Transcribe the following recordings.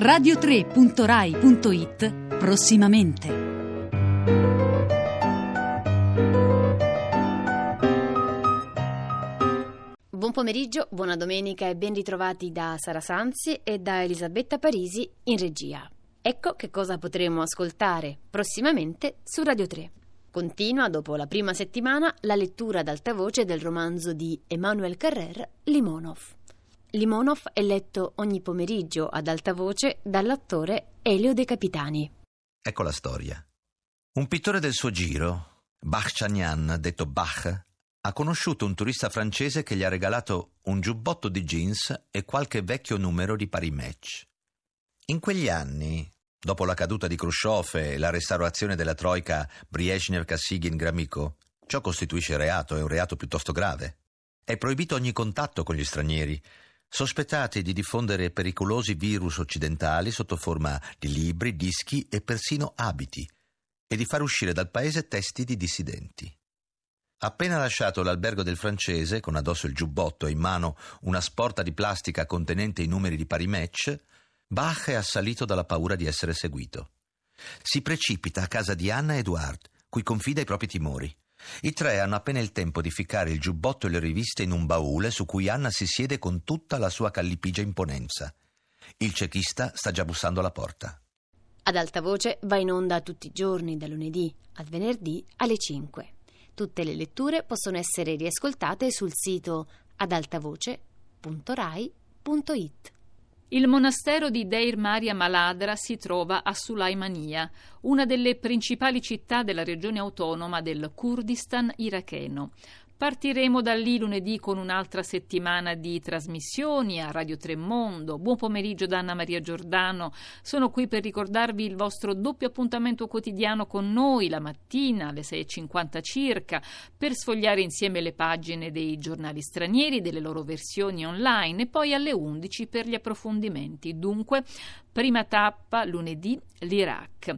radio3.rai.it prossimamente. Buon pomeriggio, buona domenica e ben ritrovati da Sara Sanzi e da Elisabetta Parisi in regia. Ecco che cosa potremo ascoltare prossimamente su Radio 3. Continua, dopo la prima settimana, la lettura ad alta voce del romanzo di Emmanuel Carrer, Limonov. Limonov è letto ogni pomeriggio ad alta voce dall'attore Elio De Capitani. Ecco la storia. Un pittore del suo giro, Bach Chagnan, detto Bach, ha conosciuto un turista francese che gli ha regalato un giubbotto di jeans e qualche vecchio numero di Paris Match. In quegli anni, Dopo la caduta di Khrushchev e la restaurazione della troica Brezhnev-Kassigin-Gramico, ciò costituisce reato, è un reato piuttosto grave. È proibito ogni contatto con gli stranieri, sospettati di diffondere pericolosi virus occidentali sotto forma di libri, dischi e persino abiti, e di far uscire dal paese testi di dissidenti. Appena lasciato l'albergo del francese, con addosso il giubbotto e in mano una sporta di plastica contenente i numeri di pari match, Bach è assalito dalla paura di essere seguito. Si precipita a casa di Anna e Edward, cui confida i propri timori. I tre hanno appena il tempo di ficcare il giubbotto e le riviste in un baule su cui Anna si siede con tutta la sua callipigia imponenza. Il cecchista sta già bussando alla porta. Ad alta voce va in onda tutti i giorni, da lunedì al venerdì alle 5. Tutte le letture possono essere riascoltate sul sito adaltavoce.rai.it. Il monastero di Deir Maria Maladra si trova a Sulaimania, una delle principali città della regione autonoma del Kurdistan iracheno. Partiremo da lì lunedì con un'altra settimana di trasmissioni a Radio Tremondo. Buon pomeriggio da Anna Maria Giordano. Sono qui per ricordarvi il vostro doppio appuntamento quotidiano con noi la mattina alle 6.50 circa per sfogliare insieme le pagine dei giornali stranieri, delle loro versioni online e poi alle 11 per gli approfondimenti. Dunque, prima tappa lunedì l'Iraq.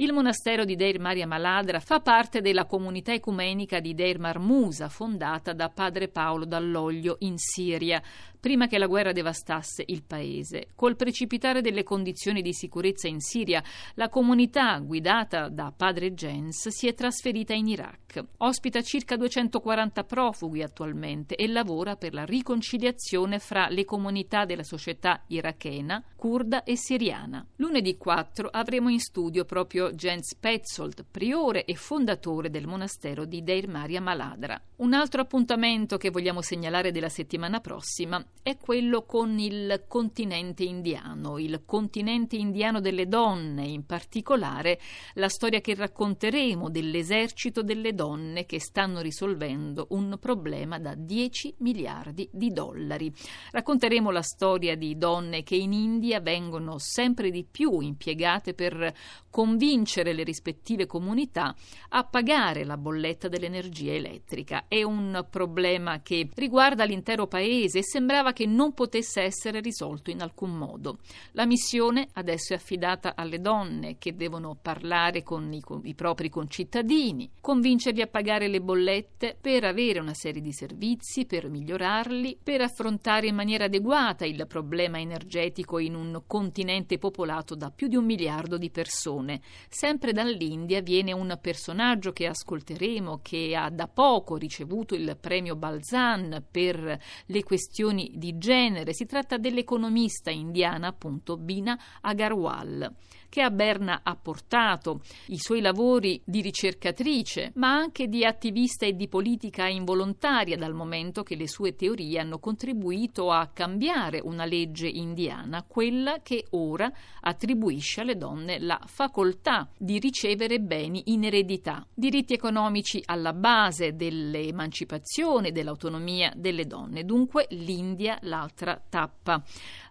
Il monastero di Deir Maria Maladra fa parte della comunità ecumenica di Deir Marmusa, fondata da padre Paolo Dall'Oglio in Siria prima che la guerra devastasse il paese. Col precipitare delle condizioni di sicurezza in Siria, la comunità guidata da padre Jens si è trasferita in Iraq. Ospita circa 240 profughi attualmente e lavora per la riconciliazione fra le comunità della società irachena, kurda e siriana. Lunedì 4 avremo in studio proprio Jens Petzold, priore e fondatore del monastero di Deir Maria Maladra. Un altro appuntamento che vogliamo segnalare della settimana prossima è quello con il continente indiano, il continente indiano delle donne, in particolare la storia che racconteremo dell'esercito delle donne che stanno risolvendo un problema da 10 miliardi di dollari. Racconteremo la storia di donne che in India vengono sempre di più impiegate per convincere le rispettive comunità a pagare la bolletta dell'energia elettrica. È un problema che riguarda l'intero paese e sembrava che non potesse essere risolto in alcun modo. La missione adesso è affidata alle donne che devono parlare con i, con i propri concittadini, convincerli a pagare le bollette per avere una serie di servizi, per migliorarli, per affrontare in maniera adeguata il problema energetico in un continente popolato da più di un miliardo di persone. Sempre dall'India viene un personaggio che ascolteremo che ha da poco ricevuto il premio Balzan per le questioni di genere. Si tratta dell'economista indiana appunto Bina Agarwal che a Berna ha portato i suoi lavori di ricercatrice, ma anche di attivista e di politica involontaria, dal momento che le sue teorie hanno contribuito a cambiare una legge indiana, quella che ora attribuisce alle donne la facoltà di ricevere beni in eredità, diritti economici alla base dell'emancipazione e dell'autonomia delle donne. Dunque l'India l'altra tappa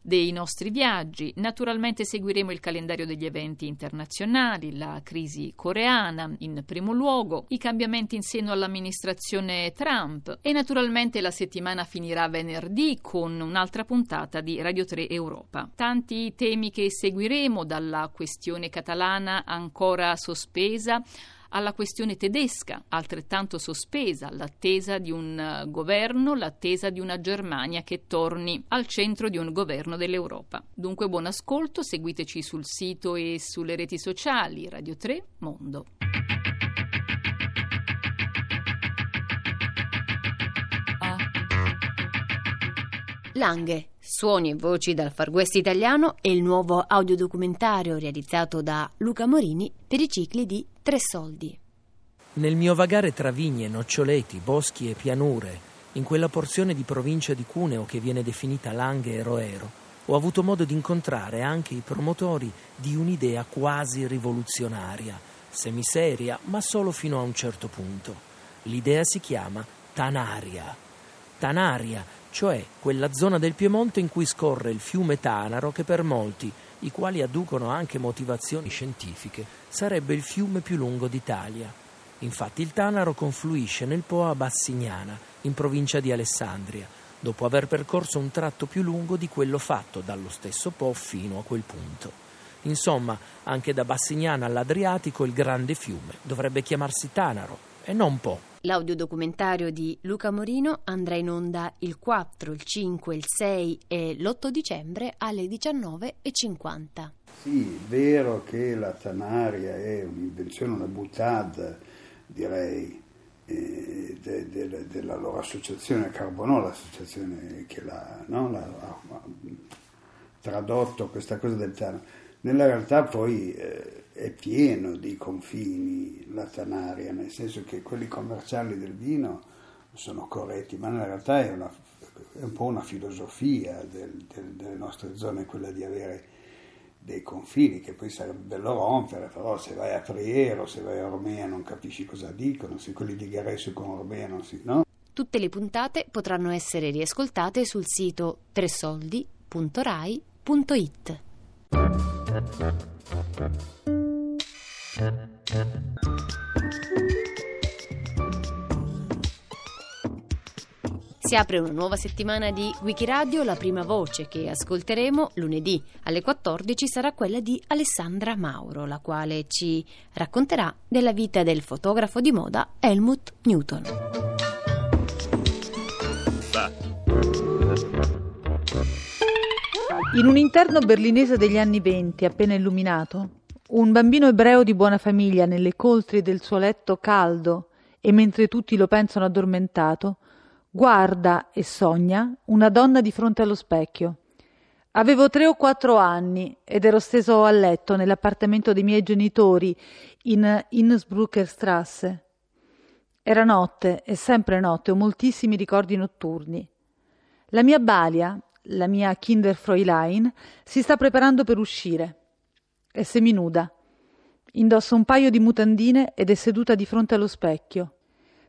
dei nostri viaggi. Naturalmente seguiremo il calendario degli eventi internazionali, la crisi coreana in primo luogo, i cambiamenti in seno all'amministrazione Trump e naturalmente la settimana finirà venerdì con un'altra puntata di Radio 3 Europa. Tanti temi che seguiremo dalla questione catalana ancora sospesa alla questione tedesca, altrettanto sospesa, l'attesa di un eh, governo, l'attesa di una Germania che torni al centro di un governo dell'Europa. Dunque buon ascolto, seguiteci sul sito e sulle reti sociali Radio 3 Mondo. Langhe, suoni e voci dal Far West italiano è il nuovo audiodocumentario realizzato da Luca Morini per i cicli di Tre Soldi. Nel mio vagare tra vigne, noccioleti, boschi e pianure, in quella porzione di provincia di Cuneo che viene definita Langhe e Roero, ho avuto modo di incontrare anche i promotori di un'idea quasi rivoluzionaria, semiseria, ma solo fino a un certo punto. L'idea si chiama Tanaria. Tanaria cioè quella zona del Piemonte in cui scorre il fiume Tanaro che per molti, i quali adducono anche motivazioni scientifiche, sarebbe il fiume più lungo d'Italia. Infatti il Tanaro confluisce nel Po a Bassignana, in provincia di Alessandria, dopo aver percorso un tratto più lungo di quello fatto dallo stesso Po fino a quel punto. Insomma, anche da Bassignana all'Adriatico il grande fiume dovrebbe chiamarsi Tanaro e non Po. L'audiodocumentario di Luca Morino andrà in onda il 4, il 5, il 6 e l'8 dicembre alle 19.50. Sì, è vero che la Tanaria è un'invenzione, una buttata, direi, eh, de, de, della loro associazione Carbonò, l'associazione che l'ha, no, l'ha, ha tradotto questa cosa del Tanaro. Nella realtà poi... Eh, è pieno di confini la Tanaria, nel senso che quelli commerciali del vino sono corretti, ma nella realtà è, una, è un po' una filosofia del, del, delle nostre zone quella di avere dei confini che poi sarebbe bello rompere, però se vai a Priero, se vai a Ormea non capisci cosa dicono, se quelli di Garesso con Ormea non si... no? Tutte le puntate potranno essere riascoltate sul sito tresoldi.rai.it. Si apre una nuova settimana di Wikiradio, la prima voce che ascolteremo lunedì alle 14 sarà quella di Alessandra Mauro, la quale ci racconterà della vita del fotografo di moda Helmut Newton. In un interno berlinese degli anni venti, appena illuminato, un bambino ebreo di buona famiglia nelle coltri del suo letto caldo e mentre tutti lo pensano addormentato, guarda e sogna una donna di fronte allo specchio. Avevo tre o quattro anni ed ero steso a letto nell'appartamento dei miei genitori in Innsbrucker Strasse. Era notte e sempre notte, ho moltissimi ricordi notturni. La mia Balia, la mia Kinderfräulein, si sta preparando per uscire. È seminuda. Indossa un paio di mutandine ed è seduta di fronte allo specchio.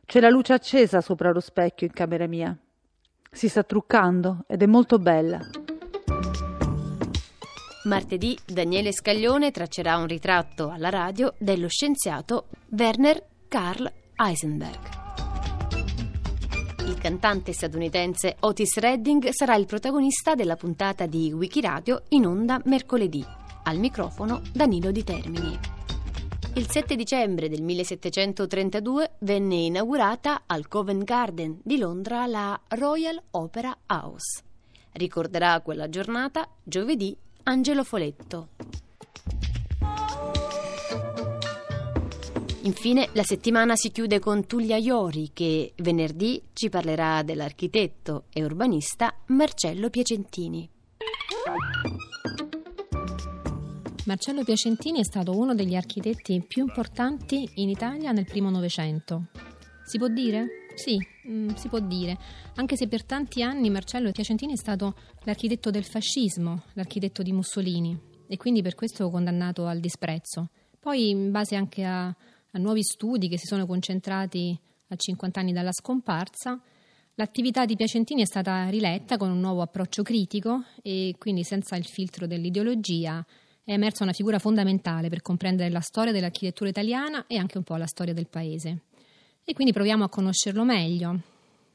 C'è la luce accesa sopra lo specchio in camera mia. Si sta truccando ed è molto bella. Martedì Daniele Scaglione traccerà un ritratto alla radio dello scienziato Werner Karl Heisenberg. Il cantante statunitense Otis Redding sarà il protagonista della puntata di Wikiradio in onda mercoledì. Al microfono Danilo Di Termini. Il 7 dicembre del 1732 venne inaugurata al Covent Garden di Londra la Royal Opera House. Ricorderà quella giornata giovedì Angelo Foletto. Infine la settimana si chiude con Tullia Iori che venerdì ci parlerà dell'architetto e urbanista Marcello Piacentini. Marcello Piacentini è stato uno degli architetti più importanti in Italia nel primo Novecento. Si può dire? Sì, mm, si può dire, anche se per tanti anni Marcello Piacentini è stato l'architetto del fascismo, l'architetto di Mussolini e quindi per questo condannato al disprezzo. Poi, in base anche a, a nuovi studi che si sono concentrati a 50 anni dalla scomparsa, L'attività di Piacentini è stata riletta con un nuovo approccio critico e quindi senza il filtro dell'ideologia è emersa una figura fondamentale per comprendere la storia dell'architettura italiana e anche un po' la storia del paese. E quindi proviamo a conoscerlo meglio.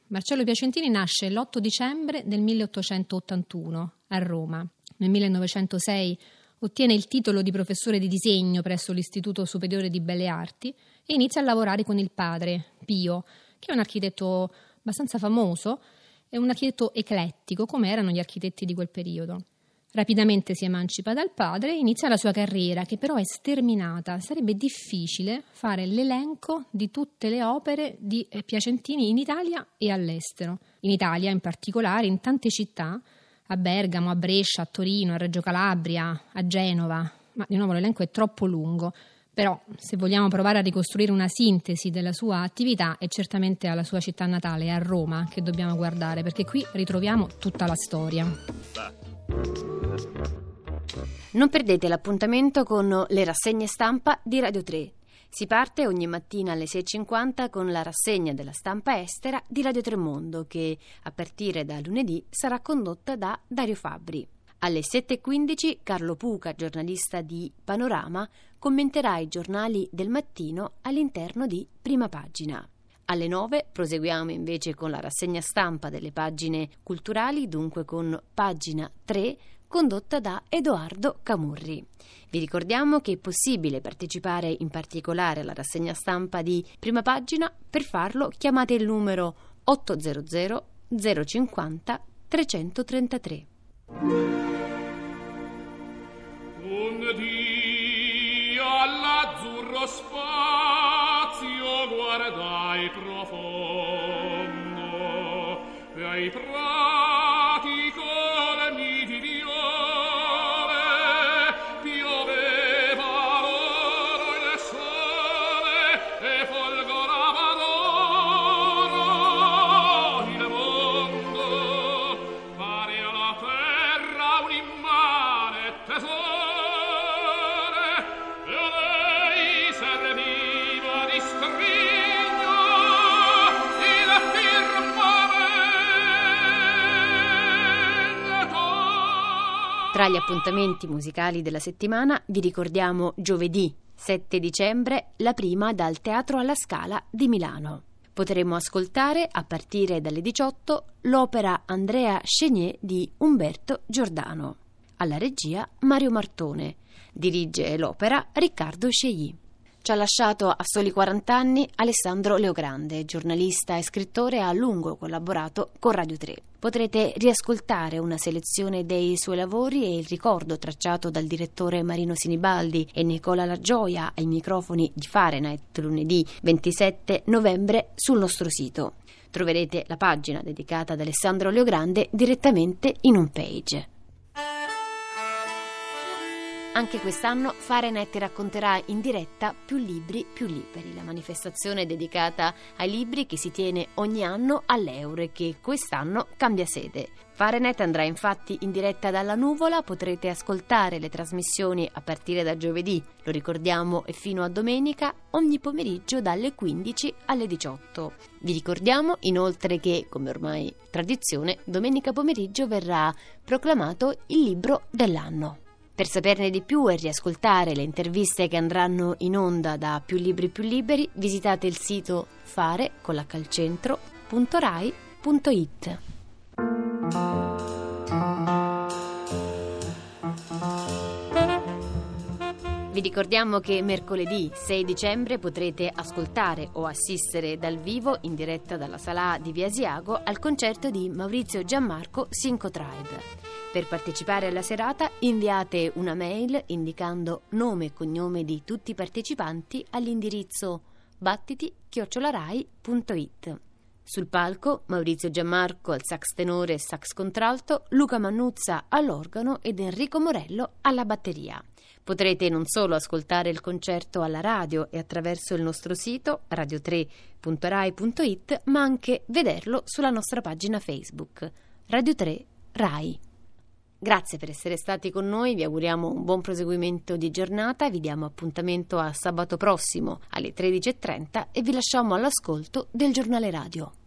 Marcello Piacentini nasce l'8 dicembre del 1881 a Roma. Nel 1906 ottiene il titolo di professore di disegno presso l'Istituto Superiore di Belle Arti e inizia a lavorare con il padre, Pio, che è un architetto abbastanza famoso e un architetto eclettico, come erano gli architetti di quel periodo. Rapidamente si emancipa dal padre e inizia la sua carriera, che però è sterminata. Sarebbe difficile fare l'elenco di tutte le opere di eh, Piacentini in Italia e all'estero. In Italia, in particolare, in tante città, a Bergamo, a Brescia, a Torino, a Reggio Calabria, a Genova. Ma di nuovo l'elenco è troppo lungo. Però, se vogliamo provare a ricostruire una sintesi della sua attività, è certamente alla sua città natale, a Roma, che dobbiamo guardare, perché qui ritroviamo tutta la storia. Non perdete l'appuntamento con le rassegne stampa di Radio 3. Si parte ogni mattina alle 6.50 con la rassegna della stampa estera di Radio Tremondo che a partire da lunedì sarà condotta da Dario Fabbri. Alle 7.15 Carlo Puca, giornalista di Panorama, commenterà i giornali del mattino all'interno di Prima Pagina. Alle 9 proseguiamo invece con la rassegna stampa delle pagine culturali, dunque con pagina 3 condotta da Edoardo Camurri. Vi ricordiamo che è possibile partecipare in particolare alla rassegna stampa di prima pagina. Per farlo chiamate il numero 800 050 333. Un Dio all'azzurro spazio pray. Tra gli appuntamenti musicali della settimana vi ricordiamo giovedì 7 dicembre la prima dal Teatro alla Scala di Milano. Potremo ascoltare a partire dalle 18 l'opera Andrea Chenier di Umberto Giordano. Alla regia Mario Martone. Dirige l'opera Riccardo Scegli. Ci ha lasciato a soli 40 anni Alessandro Leogrande, giornalista e scrittore, a lungo collaborato con Radio 3. Potrete riascoltare una selezione dei suoi lavori e il ricordo tracciato dal direttore Marino Sinibaldi e Nicola Lagioia ai microfoni di Fahrenheit lunedì 27 novembre sul nostro sito. Troverete la pagina dedicata ad Alessandro Leogrande direttamente in home page. Anche quest'anno Fahrenheit racconterà in diretta Più libri, più liberi, la manifestazione dedicata ai libri che si tiene ogni anno all'Euro e che quest'anno cambia sede. Fahrenheit andrà infatti in diretta dalla nuvola, potrete ascoltare le trasmissioni a partire da giovedì, lo ricordiamo, e fino a domenica, ogni pomeriggio dalle 15 alle 18. Vi ricordiamo inoltre che, come ormai tradizione, domenica pomeriggio verrà proclamato il libro dell'anno. Per saperne di più e riascoltare le interviste che andranno in onda da Più Libri Più Liberi, visitate il sito fare con la calcentro.rai.it. Vi ricordiamo che mercoledì 6 dicembre potrete ascoltare o assistere dal vivo in diretta dalla sala di Via Asiago al concerto di Maurizio Gianmarco Cinco Tribe. Per partecipare alla serata inviate una mail indicando nome e cognome di tutti i partecipanti all'indirizzo battiti-rai.it. Sul palco Maurizio Gianmarco al sax tenore e sax contralto, Luca Mannuzza all'organo ed Enrico Morello alla batteria. Potrete non solo ascoltare il concerto alla radio e attraverso il nostro sito radio3.rai.it, ma anche vederlo sulla nostra pagina Facebook Radio 3 Rai. Grazie per essere stati con noi, vi auguriamo un buon proseguimento di giornata, vi diamo appuntamento a sabato prossimo alle 13.30 e vi lasciamo all'ascolto del giornale radio.